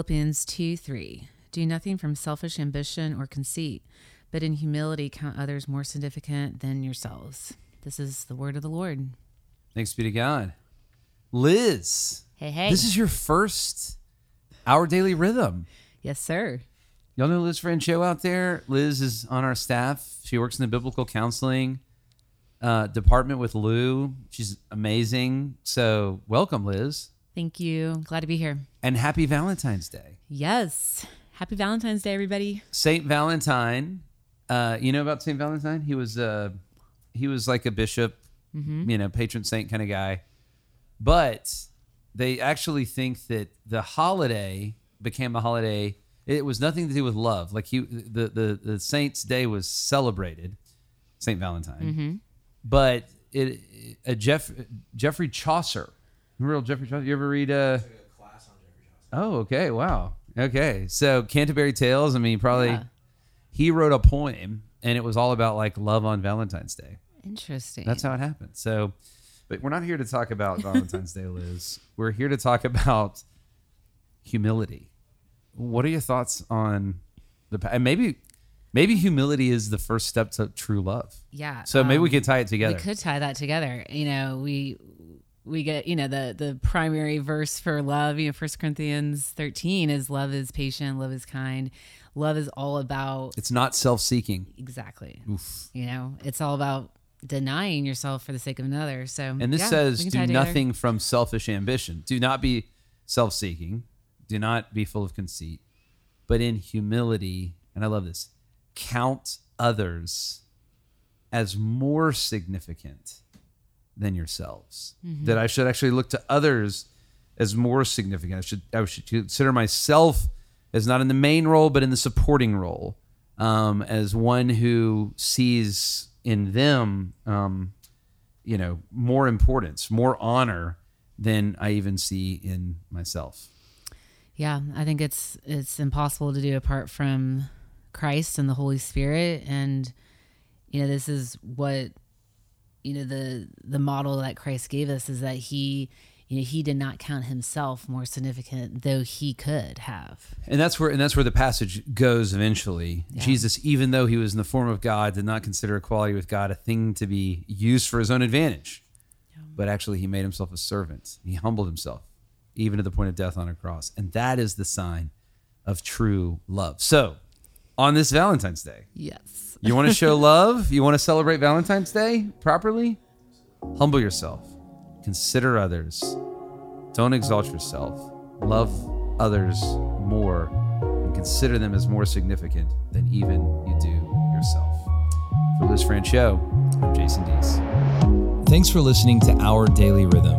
Philippians 2 3. Do nothing from selfish ambition or conceit, but in humility count others more significant than yourselves. This is the word of the Lord. Thanks be to God. Liz, Hey, hey. this is your first Our Daily Rhythm. yes, sir. Y'all know Liz Francho out there? Liz is on our staff. She works in the biblical counseling uh, department with Lou. She's amazing. So, welcome, Liz. Thank you. Glad to be here. And happy Valentine's Day. Yes. Happy Valentine's Day, everybody. Saint Valentine. Uh, you know about Saint Valentine? He was uh, he was like a bishop, you know, patron saint kind of guy. But they actually think that the holiday became a holiday. It was nothing to do with love. Like he, the the the saint's day was celebrated, Saint Valentine. But it, a Jeff Geoffrey Chaucer, real Geoffrey Chaucer. You ever read uh? Oh, okay. Wow. Okay. So Canterbury Tales. I mean, probably Yeah. he wrote a poem, and it was all about like love on Valentine's Day. Interesting. That's how it happened. So, but we're not here to talk about Valentine's Day, Liz. We're here to talk about humility. What are your thoughts on the pa- and maybe maybe humility is the first step to true love. yeah. So maybe we um, could tie it together. We could tie that together. You know, we we get you know the the primary verse for love. You know, First Corinthians thirteen is love is patient, love is kind, love is all about It's not self-seeking. exactly. You know, it's all about denying yourself for the sake of another. So And this yeah, says, do together. nothing from selfish ambition. Do not be self seeking. Do not be full of conceit. But in humility, and I love this, count others as more significant than yourselves. Mm-hmm. That I should actually look to others as more significant. I should, I should consider myself as not in the main role, but in the supporting role, um, as one who sees in them um, you know more importance more honor than i even see in myself Yeah, I think it's it's impossible to do apart from Christ and the Holy Spirit and you know this is what you know the the model that Christ gave us is that he you know he did not count himself more significant though he could have. and that's where and that's where the passage goes eventually. Jesus even though he was in the form of god did not consider equality with god a thing to be used for his own advantage but actually he made himself a servant. He humbled himself even to the point of death on a cross. And that is the sign of true love. So on this valentine's day Yes. You want to show love? You want to celebrate Valentine's Day properly? Humble yourself. Consider others. Don't exalt yourself. Love others more and consider them as more significant than even you do yourself. For Liz Francho, I'm Jason Dees. Thanks for listening to Our Daily Rhythm.